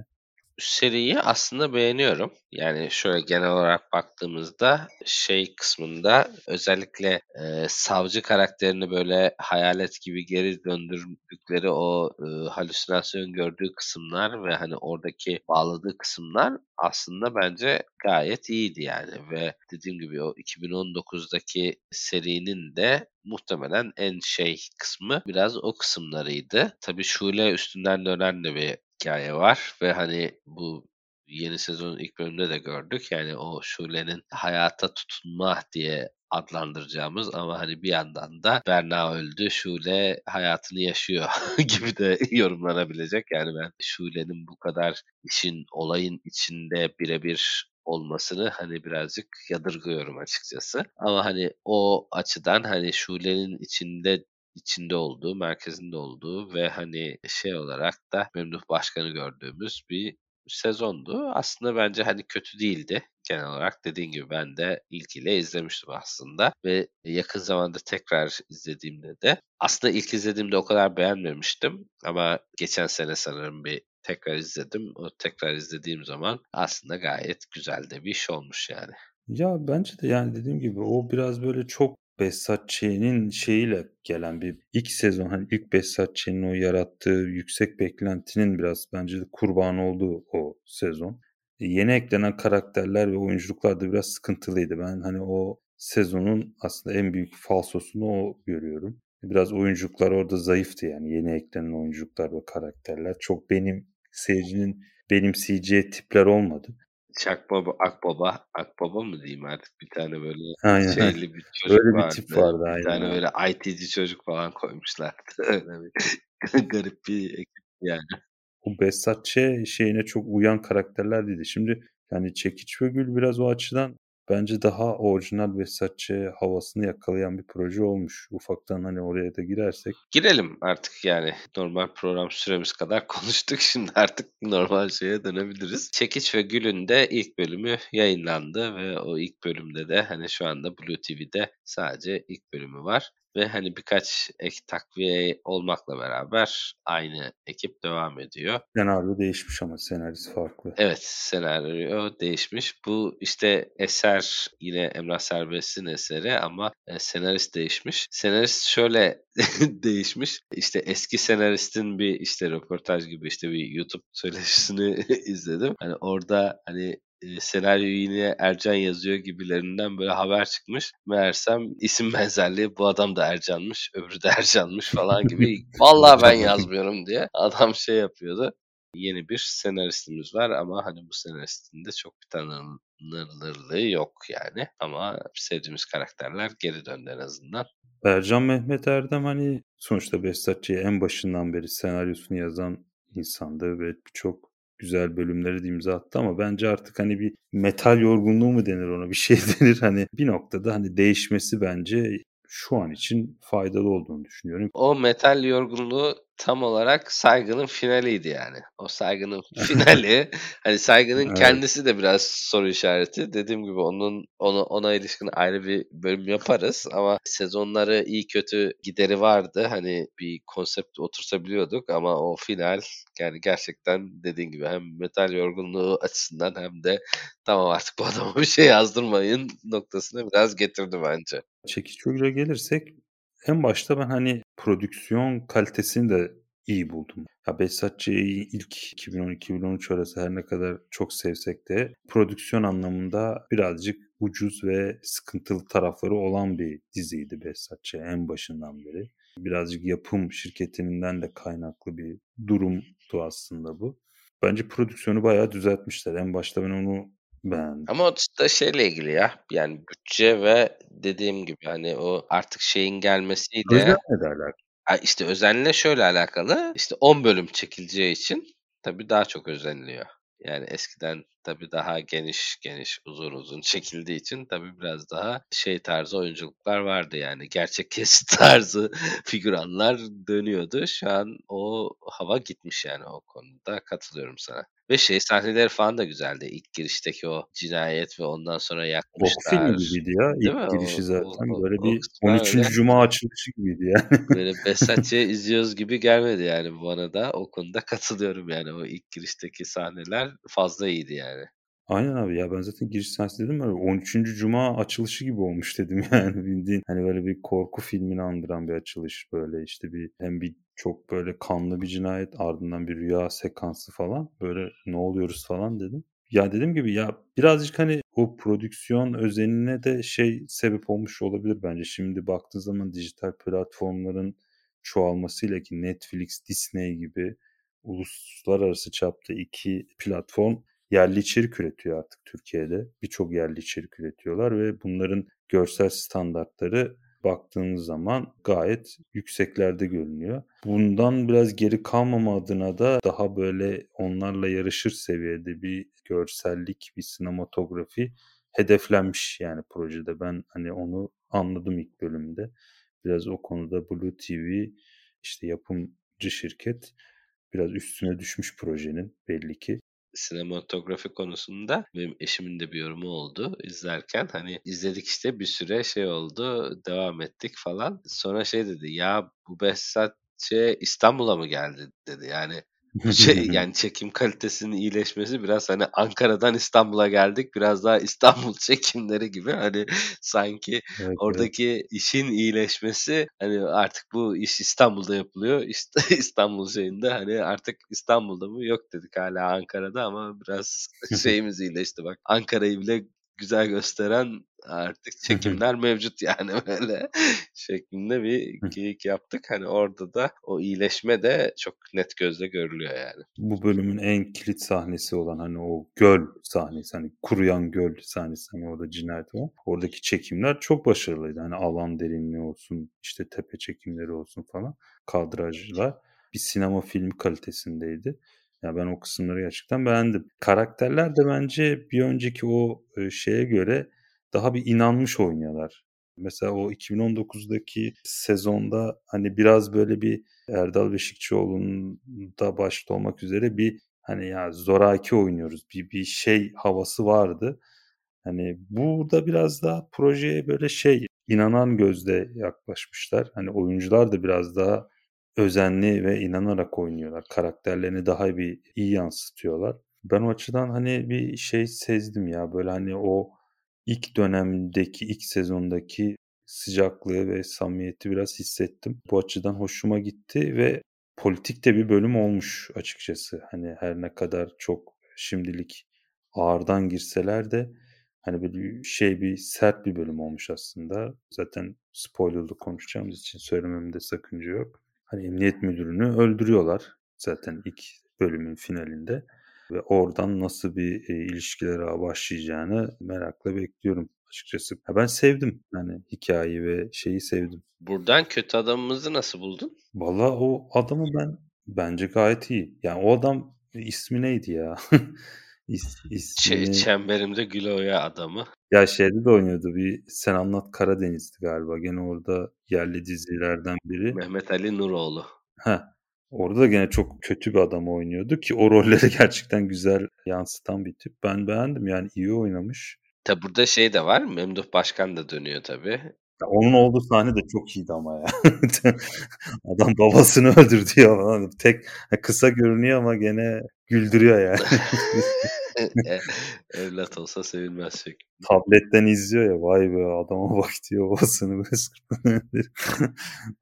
seriyi aslında beğeniyorum. Yani şöyle genel olarak baktığımızda şey kısmında özellikle e, savcı karakterini böyle hayalet gibi geri döndürdükleri o e, halüsinasyon gördüğü kısımlar ve hani oradaki bağladığı kısımlar aslında bence gayet iyiydi yani ve dediğim gibi o 2019'daki serinin de muhtemelen en şey kısmı biraz o kısımlarıydı. Tabii Şule üstünden dönen de bir hikaye var ve hani bu yeni sezonun ilk bölümünde de gördük. Yani o Şule'nin hayata tutunma diye adlandıracağımız ama hani bir yandan da Berna öldü, Şule hayatını yaşıyor gibi de yorumlanabilecek. Yani ben Şule'nin bu kadar işin, olayın içinde birebir olmasını hani birazcık yadırgıyorum açıkçası. Ama hani o açıdan hani Şule'nin içinde içinde olduğu, merkezinde olduğu ve hani şey olarak da Memduh Başkan'ı gördüğümüz bir sezondu. Aslında bence hani kötü değildi genel olarak. Dediğim gibi ben de ilkiyle izlemiştim aslında ve yakın zamanda tekrar izlediğimde de aslında ilk izlediğimde o kadar beğenmemiştim ama geçen sene sanırım bir tekrar izledim. O tekrar izlediğim zaman aslında gayet güzel de bir iş olmuş yani. Ya bence de yani dediğim gibi o biraz böyle çok Behzat Ç'nin şeyiyle gelen bir ilk sezon hani ilk Behzat Ç'nin o yarattığı yüksek beklentinin biraz bence de kurbanı olduğu o sezon. E, yeni eklenen karakterler ve oyunculuklar da biraz sıkıntılıydı. Ben hani o sezonun aslında en büyük falsosunu o görüyorum. Biraz oyunculuklar orada zayıftı yani yeni eklenen oyunculuklar ve karakterler. Çok benim seyircinin benimseyeceği tipler olmadı. Çakbaba, Akbaba, Akbaba mı diyeyim artık bir tane böyle aynen. şeyli bir çocuk Öyle bir vardı. tip vardı bir aynen. tane böyle IT'ci çocuk falan koymuşlardı. Öyle bir garip bir ekip yani. bu Behzat Ç. şeyine çok uyan karakterler değildi. Şimdi yani Çekiç ve Gül biraz o açıdan bence daha orijinal Behzatçı havasını yakalayan bir proje olmuş. Ufaktan hani oraya da girersek. Girelim artık yani. Normal program süremiz kadar konuştuk. Şimdi artık normal şeye dönebiliriz. Çekiç ve Gül'ün de ilk bölümü yayınlandı ve o ilk bölümde de hani şu anda Blue TV'de sadece ilk bölümü var ve hani birkaç ek takviye olmakla beraber aynı ekip devam ediyor. Senaryo değişmiş ama senarist farklı. Evet senaryo değişmiş. Bu işte eser yine Emrah Serbest'in eseri ama e, senarist değişmiş. Senarist şöyle değişmiş. İşte eski senaristin bir işte röportaj gibi işte bir YouTube söyleşisini izledim. Hani orada hani e, senaryoyu yine Ercan yazıyor gibilerinden böyle haber çıkmış. Meğersem isim benzerliği bu adam da Ercan'mış, öbürü de Ercan'mış falan gibi. Vallahi ben yazmıyorum diye adam şey yapıyordu. Yeni bir senaristimiz var ama hani bu senaristin de çok bir tanınırlığı yok yani. Ama sevdiğimiz karakterler geri döndü en azından. Ercan Mehmet Erdem hani sonuçta Behzatçı'ya en başından beri senaryosunu yazan insandı ve birçok güzel bölümleri de imza attı ama bence artık hani bir metal yorgunluğu mu denir ona bir şey denir hani bir noktada hani değişmesi bence şu an için faydalı olduğunu düşünüyorum. O metal yorgunluğu tam olarak saygının finaliydi yani. O saygının finali hani saygının evet. kendisi de biraz soru işareti. Dediğim gibi onun ona, ona ilişkin ayrı bir bölüm yaparız ama sezonları iyi kötü gideri vardı. Hani bir konsept oturtabiliyorduk ama o final yani gerçekten dediğim gibi hem metal yorgunluğu açısından hem de tamam artık bu adama bir şey yazdırmayın noktasına biraz getirdi bence. Çekiç Çögür'e gelirsek en başta ben hani prodüksiyon kalitesini de iyi buldum. Ya Behzatçı'yı ilk 2012-2013 arası her ne kadar çok sevsek de prodüksiyon anlamında birazcık ucuz ve sıkıntılı tarafları olan bir diziydi Behzatçı en başından beri. Birazcık yapım şirketinden de kaynaklı bir durumdu aslında bu. Bence prodüksiyonu bayağı düzeltmişler. En başta ben onu beğendim. Ama o da şeyle ilgili ya. Yani bütçe ve dediğim gibi hani o artık şeyin gelmesiyle. Özenle de alakalı. İşte özenle şöyle alakalı. İşte 10 bölüm çekileceği için tabii daha çok özeniliyor. Yani eskiden tabii daha geniş geniş uzun uzun çekildiği için tabii biraz daha şey tarzı oyunculuklar vardı yani. Gerçek kesit tarzı figüranlar dönüyordu. Şu an o hava gitmiş yani o konuda katılıyorum sana. Ve şey sahneleri falan da güzeldi. İlk girişteki o cinayet ve ondan sonra yakmışlar. Korku filmi gibiydi ya. Değil İlk mi? girişi zaten o, o, böyle bir 13. Öyle. Cuma açılışı gibiydi yani. Böyle Besatçı'ya izliyoruz gibi gelmedi yani bana da. O konuda katılıyorum yani. O ilk girişteki sahneler fazla iyiydi yani. Aynen abi ya ben zaten giriş sahnesi dedim ya 13. Cuma açılışı gibi olmuş dedim yani bildiğin hani böyle bir korku filmini andıran bir açılış böyle işte bir hem bir çok böyle kanlı bir cinayet ardından bir rüya sekansı falan böyle ne oluyoruz falan dedim. Ya dediğim gibi ya birazcık hani o prodüksiyon özenine de şey sebep olmuş olabilir bence. Şimdi baktığın zaman dijital platformların çoğalmasıyla ki Netflix, Disney gibi uluslararası çapta iki platform yerli içerik üretiyor artık Türkiye'de. Birçok yerli içerik üretiyorlar ve bunların görsel standartları baktığınız zaman gayet yükseklerde görünüyor. Bundan biraz geri kalmama adına da daha böyle onlarla yarışır seviyede bir görsellik, bir sinematografi hedeflenmiş yani projede. Ben hani onu anladım ilk bölümde. Biraz o konuda Blue TV işte yapımcı şirket biraz üstüne düşmüş projenin belli ki sinematografi konusunda benim eşimin de bir yorumu oldu izlerken. Hani izledik işte bir süre şey oldu devam ettik falan. Sonra şey dedi ya bu Behzat şey İstanbul'a mı geldi dedi. Yani şey yani çekim kalitesinin iyileşmesi biraz hani Ankara'dan İstanbul'a geldik biraz daha İstanbul çekimleri gibi hani sanki evet, oradaki evet. işin iyileşmesi hani artık bu iş İstanbul'da yapılıyor. İşte İstanbul şeyinde hani artık İstanbul'da mı? Yok dedik hala Ankara'da ama biraz şeyimiz iyileşti. Bak Ankara'yı bile güzel gösteren artık çekimler mevcut yani böyle şeklinde bir geyik yaptık. Hani orada da o iyileşme de çok net gözle görülüyor yani. Bu bölümün en kilit sahnesi olan hani o göl sahnesi hani kuruyan göl sahnesi hani orada cinayet var. Oradaki çekimler çok başarılıydı. Hani alan derinliği olsun işte tepe çekimleri olsun falan kadrajlar bir sinema film kalitesindeydi. Ya ben o kısımları gerçekten beğendim. Karakterler de bence bir önceki o şeye göre daha bir inanmış oynuyorlar. Mesela o 2019'daki sezonda hani biraz böyle bir Erdal Beşikçioğlu'nun da başta olmak üzere bir hani ya zoraki oynuyoruz. Bir bir şey havası vardı. Hani burada biraz daha projeye böyle şey inanan gözle yaklaşmışlar. Hani oyuncular da biraz daha özenli ve inanarak oynuyorlar. Karakterlerini daha bir iyi yansıtıyorlar. Ben o açıdan hani bir şey sezdim ya böyle hani o ilk dönemdeki ilk sezondaki sıcaklığı ve samimiyeti biraz hissettim. Bu açıdan hoşuma gitti ve politik de bir bölüm olmuş açıkçası. Hani her ne kadar çok şimdilik ağırdan girseler de hani böyle şey bir sert bir bölüm olmuş aslında. Zaten spoilerlı konuşacağımız için söylememde sakınca yok. Hani emniyet müdürünü öldürüyorlar zaten ilk bölümün finalinde ve oradan nasıl bir e, ilişkilere başlayacağını merakla bekliyorum açıkçası. Ya ben sevdim yani hikayeyi ve şeyi sevdim. Buradan kötü adamımızı nasıl buldun? Valla o adamı ben bence gayet iyi. Yani o adam ismi neydi ya? İs, ismini... Ç- çemberimde Güloya adamı. Ya şeyde de oynuyordu bir Sen Anlat Karadeniz'di galiba. Gene orada yerli dizilerden biri. Mehmet Ali Nuroğlu. Ha. Orada da gene çok kötü bir adam oynuyordu ki o rolleri gerçekten güzel yansıtan bir tip. Ben beğendim yani iyi oynamış. Tabi burada şey de var. Memduh Başkan da dönüyor tabi. Onun olduğu sahne de çok iyiydi ama ya. Adam babasını öldürdü ya. Tek kısa görünüyor ama gene güldürüyor yani. E, evlat olsa sevilmez şey. Tabletten izliyor ya vay be adama bak diyor babasını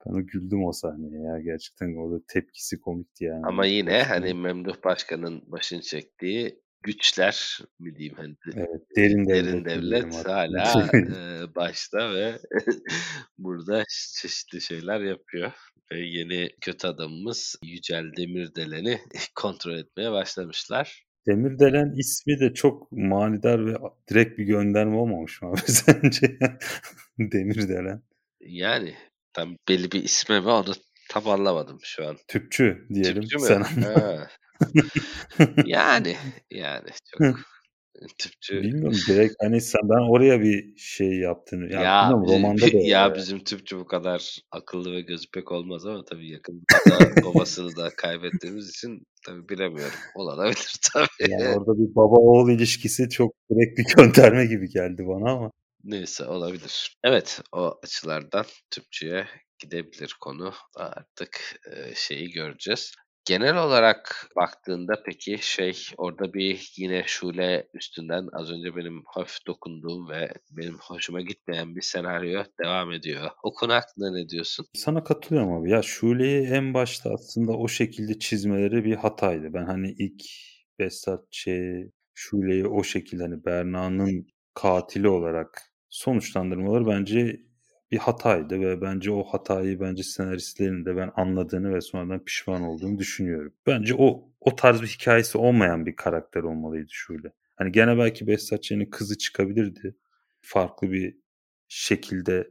ben güldüm o sahneye ya gerçekten orada tepkisi komikti yani. Ama yine hani Memduh Başkan'ın başını çektiği güçler mi diyeyim hani evet, derin devlet, derin devlet hala e, başta ve burada çeşitli şeyler yapıyor. Ve yeni kötü adamımız Yücel Demirdelen'i kontrol etmeye başlamışlar. Demirdelen ismi de çok manidar ve direkt bir gönderme olmamış mı abi sence? Demirdelen. Yani tam belli bir ismi mi onu tam anlamadım şu an. Tüpçü diyelim. Tüpçü mü? Sen yani yani çok tüpçü. Bilmiyorum direkt hani sen ben oraya bir şey yaptığını. Yani ya bizim, romanda da ya yani. bizim tüpçü bu kadar akıllı ve gözü pek olmaz ama tabii yakında babasını da kaybettiğimiz için tabii bilemiyorum. Olabilir tabii. Yani orada bir baba oğul ilişkisi çok direkt bir gönderme gibi geldi bana ama. Neyse olabilir. Evet o açılardan tüpçüye gidebilir konu. Artık e, şeyi göreceğiz. Genel olarak baktığında peki şey orada bir yine Şule üstünden az önce benim hafif dokunduğum ve benim hoşuma gitmeyen bir senaryo devam ediyor. O konu hakkında ne diyorsun? Sana katılıyorum abi. Ya Şule'yi en başta aslında o şekilde çizmeleri bir hataydı. Ben hani ilk Besat şey Şule'yi o şekilde hani Berna'nın katili olarak sonuçlandırmaları bence bir hataydı ve bence o hatayı bence senaristlerin de ben anladığını ve sonradan pişman olduğunu düşünüyorum. Bence o o tarz bir hikayesi olmayan bir karakter olmalıydı şöyle. Hani gene belki Behzat kızı çıkabilirdi. Farklı bir şekilde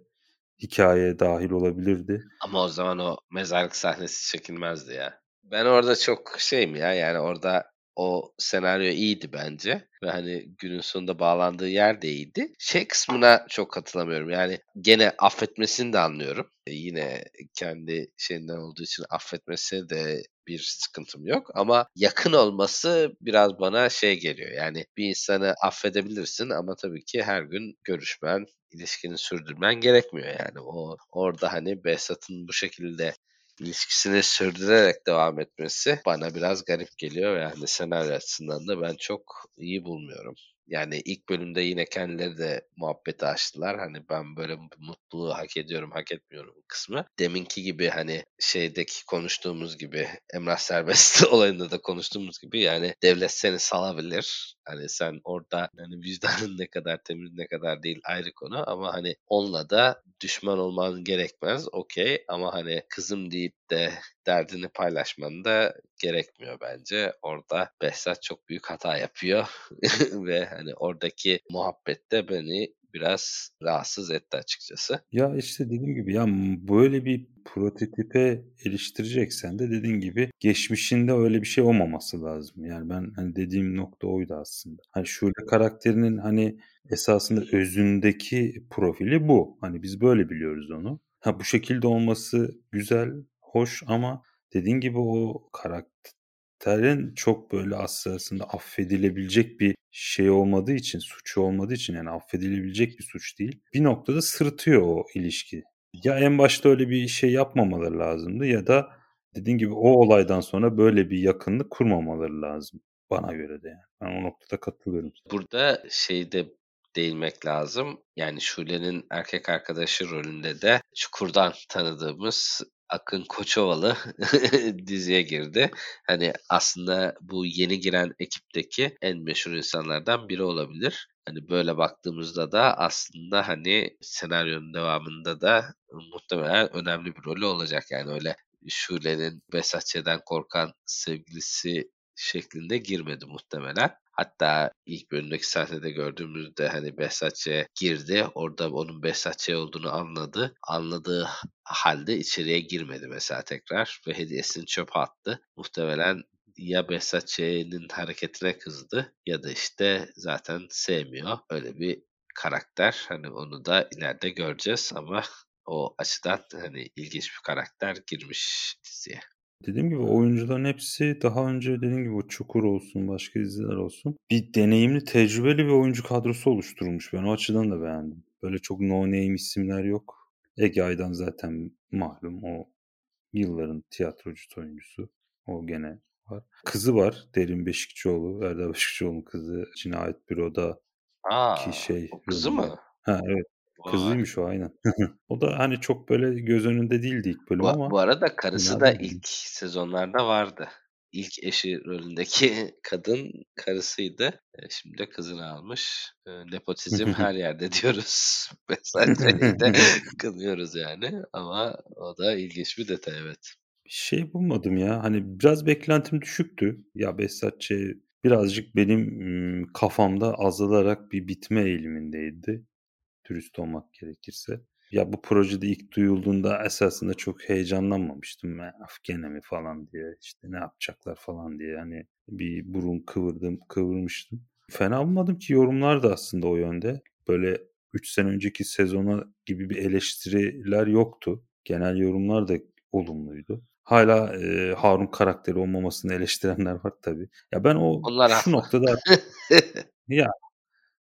hikayeye dahil olabilirdi. Ama o zaman o mezarlık sahnesi çekilmezdi ya. Ben orada çok şeyim ya yani orada o senaryo iyiydi bence. Ve hani günün sonunda bağlandığı yer de iyiydi. Şey kısmına çok katılamıyorum. Yani gene affetmesini de anlıyorum. E yine kendi şeyinden olduğu için affetmesi de bir sıkıntım yok. Ama yakın olması biraz bana şey geliyor. Yani bir insanı affedebilirsin ama tabii ki her gün görüşmen, ilişkini sürdürmen gerekmiyor yani. O orada hani Behzat'ın bu şekilde ilişkisini sürdürerek devam etmesi bana biraz garip geliyor. Yani senaryo açısından da ben çok iyi bulmuyorum. Yani ilk bölümde yine kendileri de muhabbeti açtılar. Hani ben böyle mutluluğu hak ediyorum, hak etmiyorum kısmı. Deminki gibi hani şeydeki konuştuğumuz gibi Emrah Serbest olayında da konuştuğumuz gibi yani devlet seni salabilir. Hani sen orada hani vicdanın ne kadar temiz ne kadar değil ayrı konu ama hani onunla da düşman olman gerekmez. Okey ama hani kızım deyip de derdini paylaşman da gerekmiyor bence. Orada Behzat çok büyük hata yapıyor ve hani oradaki muhabbette beni biraz rahatsız etti açıkçası. Ya işte dediğim gibi ya böyle bir prototipe eriştireceksen de dediğin gibi geçmişinde öyle bir şey olmaması lazım. Yani ben hani dediğim nokta oydu aslında. Hani şöyle karakterinin hani esasında özündeki profili bu. Hani biz böyle biliyoruz onu. Ha bu şekilde olması güzel, hoş ama dediğin gibi o karakterin çok böyle aslında affedilebilecek bir şey olmadığı için, suçu olmadığı için yani affedilebilecek bir suç değil. Bir noktada sırıtıyor o ilişki. Ya en başta öyle bir şey yapmamaları lazımdı ya da dediğin gibi o olaydan sonra böyle bir yakınlık kurmamaları lazım. Bana göre de yani. Ben o noktada katılıyorum. Burada şeyde değinmek lazım. Yani Şule'nin erkek arkadaşı rolünde de Çukur'dan tanıdığımız Akın Koçovalı diziye girdi. Hani aslında bu yeni giren ekipteki en meşhur insanlardan biri olabilir. Hani böyle baktığımızda da aslında hani senaryonun devamında da muhtemelen önemli bir rolü olacak. Yani öyle Şule'nin Besatçe'den korkan sevgilisi şeklinde girmedi muhtemelen. Hatta ilk bölümdeki sahnede gördüğümüzde hani Behzatçı'ya girdi. Orada onun Behzatçı olduğunu anladı. Anladığı halde içeriye girmedi mesela tekrar ve hediyesini çöpe attı. Muhtemelen ya Behzatçı'nın hareketine kızdı ya da işte zaten sevmiyor. Öyle bir karakter. Hani onu da ileride göreceğiz ama o açıdan hani ilginç bir karakter girmiş diziye. Dediğim gibi oyuncuların hepsi daha önce dediğim gibi o Çukur olsun, başka diziler olsun bir deneyimli, tecrübeli bir oyuncu kadrosu oluşturmuş. Ben o açıdan da beğendim. Böyle çok no name isimler yok. Ege Aydan zaten malum o yılların tiyatrocu oyuncusu. O gene var. Kızı var Derin Beşikçioğlu. Erdal Beşikçioğlu'nun kızı Cinayet Büro'da Aa, ki şey. Kızı mı? Ha evet. Kızıymış o aynen. o da hani çok böyle göz önünde değildi ilk bölüm bu, ama. Bu arada karısı da ilk sezonlarda vardı. İlk eşi rolündeki kadın karısıydı. E, şimdi de kızını almış. E, nepotizm her yerde diyoruz. Mesajları de kınıyoruz yani. Ama o da ilginç bir detay evet. Bir şey bulmadım ya. Hani biraz beklentim düşüktü. Ya Besatçı birazcık benim kafamda azalarak bir bitme eğilimindeydi dürüst olmak gerekirse. Ya bu projede ilk duyulduğunda esasında çok heyecanlanmamıştım. Af gene mi falan diye işte ne yapacaklar falan diye hani bir burun kıvırdım kıvırmıştım. Fena bulmadım ki yorumlar da aslında o yönde. Böyle 3 sene önceki sezona gibi bir eleştiriler yoktu. Genel yorumlar da olumluydu. Hala e, Harun karakteri olmamasını eleştirenler var tabii. Ya ben o Onlar şu haklı. noktada ya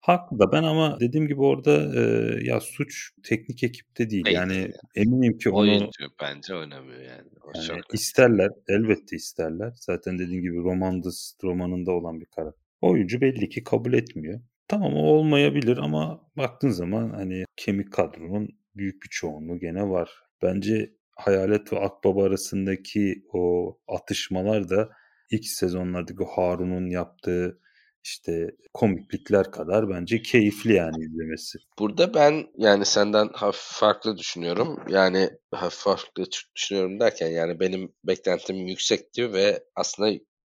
Haklı da ben ama dediğim gibi orada, eee, ya suç teknik ekipte değil. Değil yani yani. eminim ki onu Oyuncu bence oynamıyor yani. O yani çok isterler, elbette isterler. Zaten dediğim gibi Romandus romanında olan bir karakter. Oyuncu belli ki kabul etmiyor. Tamam o olmayabilir ama baktığın zaman hani kemik kadronun büyük bir çoğunluğu gene var. Bence Hayalet ve Akbaba arasındaki o atışmalar da ilk sezonlardaki Harun'un yaptığı işte komiklikler kadar bence keyifli yani izlemesi. Burada ben yani senden hafif farklı düşünüyorum. Yani hafif farklı düşünüyorum derken yani benim beklentim yüksekti ve aslında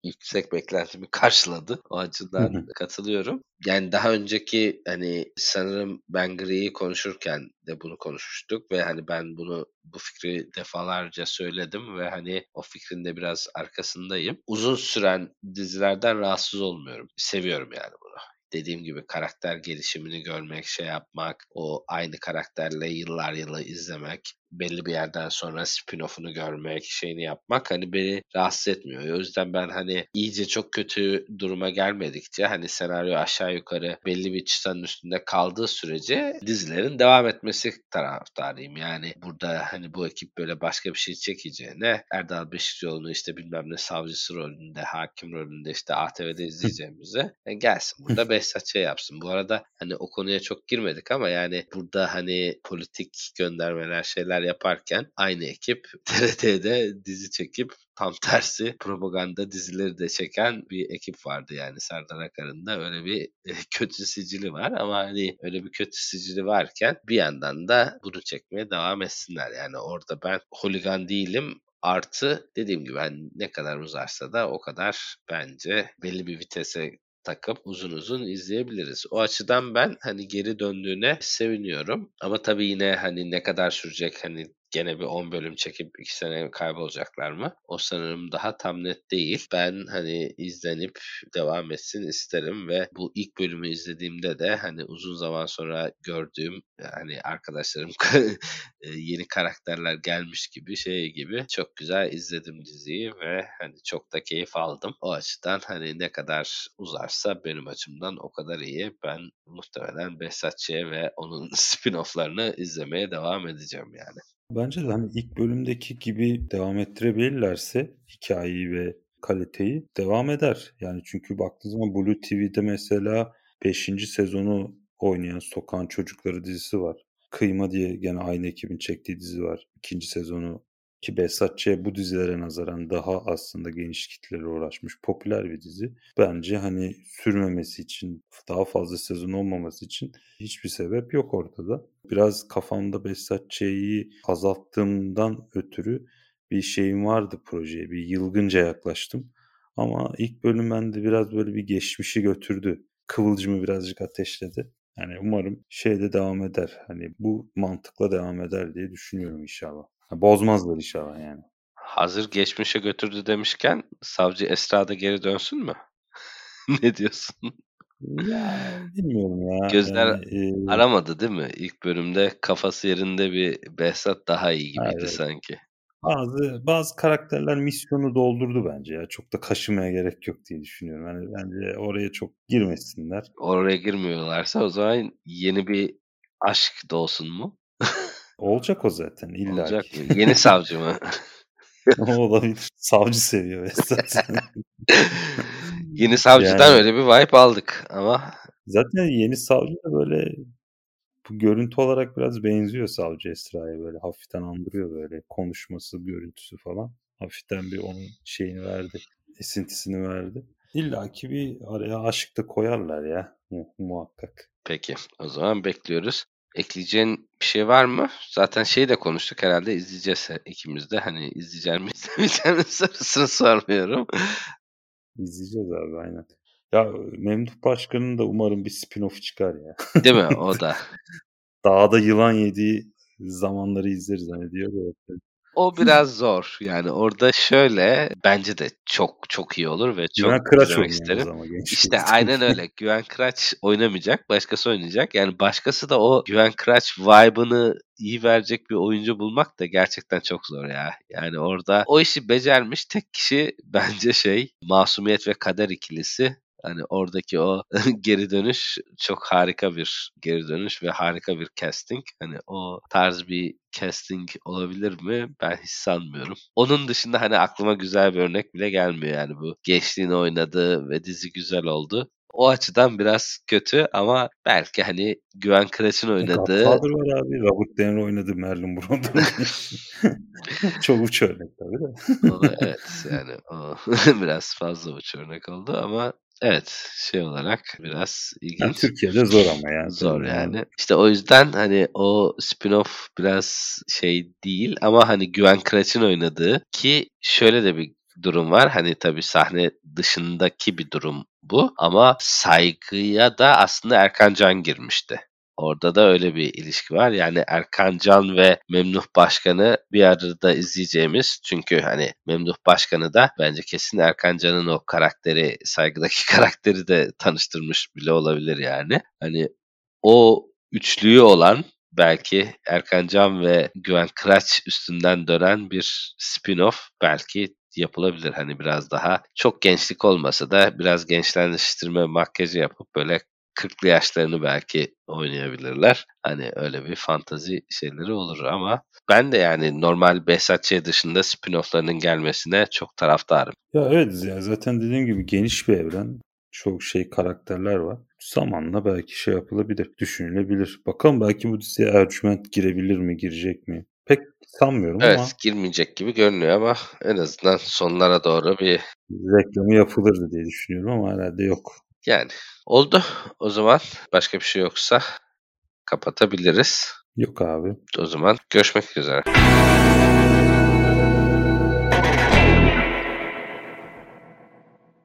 yüksek beklentimi karşıladı. O açıdan katılıyorum. Yani daha önceki hani sanırım Ben Gri'yi konuşurken de bunu konuşmuştuk ve hani ben bunu bu fikri defalarca söyledim ve hani o fikrin de biraz arkasındayım. Uzun süren dizilerden rahatsız olmuyorum. Seviyorum yani bunu dediğim gibi karakter gelişimini görmek, şey yapmak, o aynı karakterle yıllar yılı izlemek, belli bir yerden sonra spin-off'unu görmek, şeyini yapmak hani beni rahatsız etmiyor. O yüzden ben hani iyice çok kötü duruma gelmedikçe hani senaryo aşağı yukarı belli bir çıtanın üstünde kaldığı sürece dizilerin devam etmesi taraftarıyım. Yani burada hani bu ekip böyle başka bir şey çekeceğine Erdal Beşikçioğlu'nu işte bilmem ne savcısı rolünde, hakim rolünde işte ATV'de izleyeceğimize yani e, gelsin burada Behzat şey yapsın. Bu arada hani o konuya çok girmedik ama yani burada hani politik göndermeler şeyler şeyler yaparken aynı ekip TRT'de dizi çekip tam tersi propaganda dizileri de çeken bir ekip vardı yani. Serdar Akar'ın da öyle bir e, kötü sicili var ama hani öyle bir kötü sicili varken bir yandan da bunu çekmeye devam etsinler. Yani orada ben holigan değilim Artı dediğim gibi hani ne kadar uzarsa da o kadar bence belli bir vitese takıp uzun uzun izleyebiliriz. O açıdan ben hani geri döndüğüne seviniyorum. Ama tabii yine hani ne kadar sürecek hani gene bir 10 bölüm çekip 2 sene kaybolacaklar mı? O sanırım daha tam net değil. Ben hani izlenip devam etsin isterim ve bu ilk bölümü izlediğimde de hani uzun zaman sonra gördüğüm hani arkadaşlarım e, yeni karakterler gelmiş gibi şey gibi çok güzel izledim diziyi ve hani çok da keyif aldım. O açıdan hani ne kadar uzarsa benim açımdan o kadar iyi. Ben muhtemelen Behzatçı'ya ve onun spin-off'larını izlemeye devam edeceğim yani. Bence de hani ilk bölümdeki gibi devam ettirebilirlerse hikayeyi ve kaliteyi devam eder. Yani çünkü baktığınız zaman Blue TV'de mesela 5. sezonu oynayan Sokağın Çocukları dizisi var. Kıyma diye gene aynı ekibin çektiği dizi var. İkinci sezonu ki Behzat bu dizilere nazaran daha aslında geniş kitlere uğraşmış popüler bir dizi. Bence hani sürmemesi için, daha fazla sezon olmaması için hiçbir sebep yok ortada. Biraz kafamda Behzat azalttığımdan ötürü bir şeyim vardı projeye. Bir yılgınca yaklaştım. Ama ilk bölüm bende biraz böyle bir geçmişi götürdü. Kıvılcımı birazcık ateşledi. Yani umarım şeyde devam eder. Hani bu mantıkla devam eder diye düşünüyorum inşallah. Bozmazlar inşallah yani. Hazır geçmişe götürdü demişken savcı Esra da geri dönsün mü? ne diyorsun? Ya bilmiyorum ya. Gözler yani, e... aramadı değil mi? İlk bölümde kafası yerinde bir Behzat daha iyi gibiydi evet. sanki. Bazı bazı karakterler misyonu doldurdu bence ya. Çok da kaşımaya gerek yok diye düşünüyorum. Yani bence oraya çok girmesinler. Oraya girmiyorlarsa o zaman yeni bir aşk doğsun mu? Olacak o zaten illa Olacak mı? Yeni savcı mı? olabilir. Savcı seviyor zaten. yeni savcıdan yani, öyle bir vibe aldık ama. Zaten yeni savcı da böyle bu görüntü olarak biraz benziyor savcı Esra'ya böyle hafiften andırıyor böyle konuşması, görüntüsü falan. Hafiften bir onun şeyini verdi, esintisini verdi. İlla ki bir araya aşık da koyarlar ya mu- muhakkak. Peki o zaman bekliyoruz. Ekleyeceğin bir şey var mı? Zaten şeyi de konuştuk herhalde izleyeceğiz ikimiz de. Hani izleyeceğim mi izlemeyeceğim mi sorusunu sormuyorum. İzleyeceğiz abi aynen. Ya Memduh Başkan'ın da umarım bir spin-off çıkar ya. Değil mi? O da. Dağda yılan yediği zamanları izleriz hani diyor da. O biraz zor. Yani orada şöyle bence de çok çok iyi olur ve çok Güven Kıraç isterim. Ama işte aynen öyle. Güven Kıraç oynamayacak. Başkası oynayacak. Yani başkası da o Güven Kıraç vibe'ını iyi verecek bir oyuncu bulmak da gerçekten çok zor ya. Yani orada o işi becermiş tek kişi bence şey Masumiyet ve Kader ikilisi Hani oradaki o geri dönüş çok harika bir geri dönüş ve harika bir casting. Hani o tarz bir casting olabilir mi? Ben hiç sanmıyorum. Onun dışında hani aklıma güzel bir örnek bile gelmiyor yani bu gençliğini oynadı ve dizi güzel oldu. O açıdan biraz kötü ama belki hani Güven Kıraç'ın e, oynadığı... Godfather var abi. Robert De Niro oynadı Merlin Brando. Çok uç örnek tabii de. o da, evet yani o biraz fazla uç örnek oldu ama Evet, şey olarak biraz ilginç. Yani Türkiye'de zor ama yani. Zor yani. İşte o yüzden hani o spin-off biraz şey değil ama hani Güven Kıraç'ın oynadığı ki şöyle de bir durum var. Hani tabii sahne dışındaki bir durum bu ama saygıya da aslında Erkan Can girmişti. Orada da öyle bir ilişki var. Yani Erkan Can ve Memduh Başkan'ı bir arada izleyeceğimiz. Çünkü hani Memduh Başkan'ı da bence kesin Erkan Can'ın o karakteri, saygıdaki karakteri de tanıştırmış bile olabilir yani. Hani o üçlüyü olan belki Erkan Can ve Güven Kıraç üstünden dönen bir spin-off belki yapılabilir. Hani biraz daha çok gençlik olmasa da biraz gençleştirme makyajı yapıp böyle 40'lı yaşlarını belki oynayabilirler. Hani öyle bir fantazi şeyleri olur ama ben de yani normal Behzat dışında spin-off'larının gelmesine çok taraftarım. Ya evet ya zaten dediğim gibi geniş bir evren. Çok şey karakterler var. Zamanla belki şey yapılabilir, düşünülebilir. Bakalım belki bu diziye Ercüment girebilir mi, girecek mi? Pek sanmıyorum evet, ama. Evet girmeyecek gibi görünüyor ama en azından sonlara doğru bir reklamı yapılırdı diye düşünüyorum ama herhalde yok. Yani oldu. O zaman başka bir şey yoksa kapatabiliriz. Yok abi. O zaman görüşmek üzere.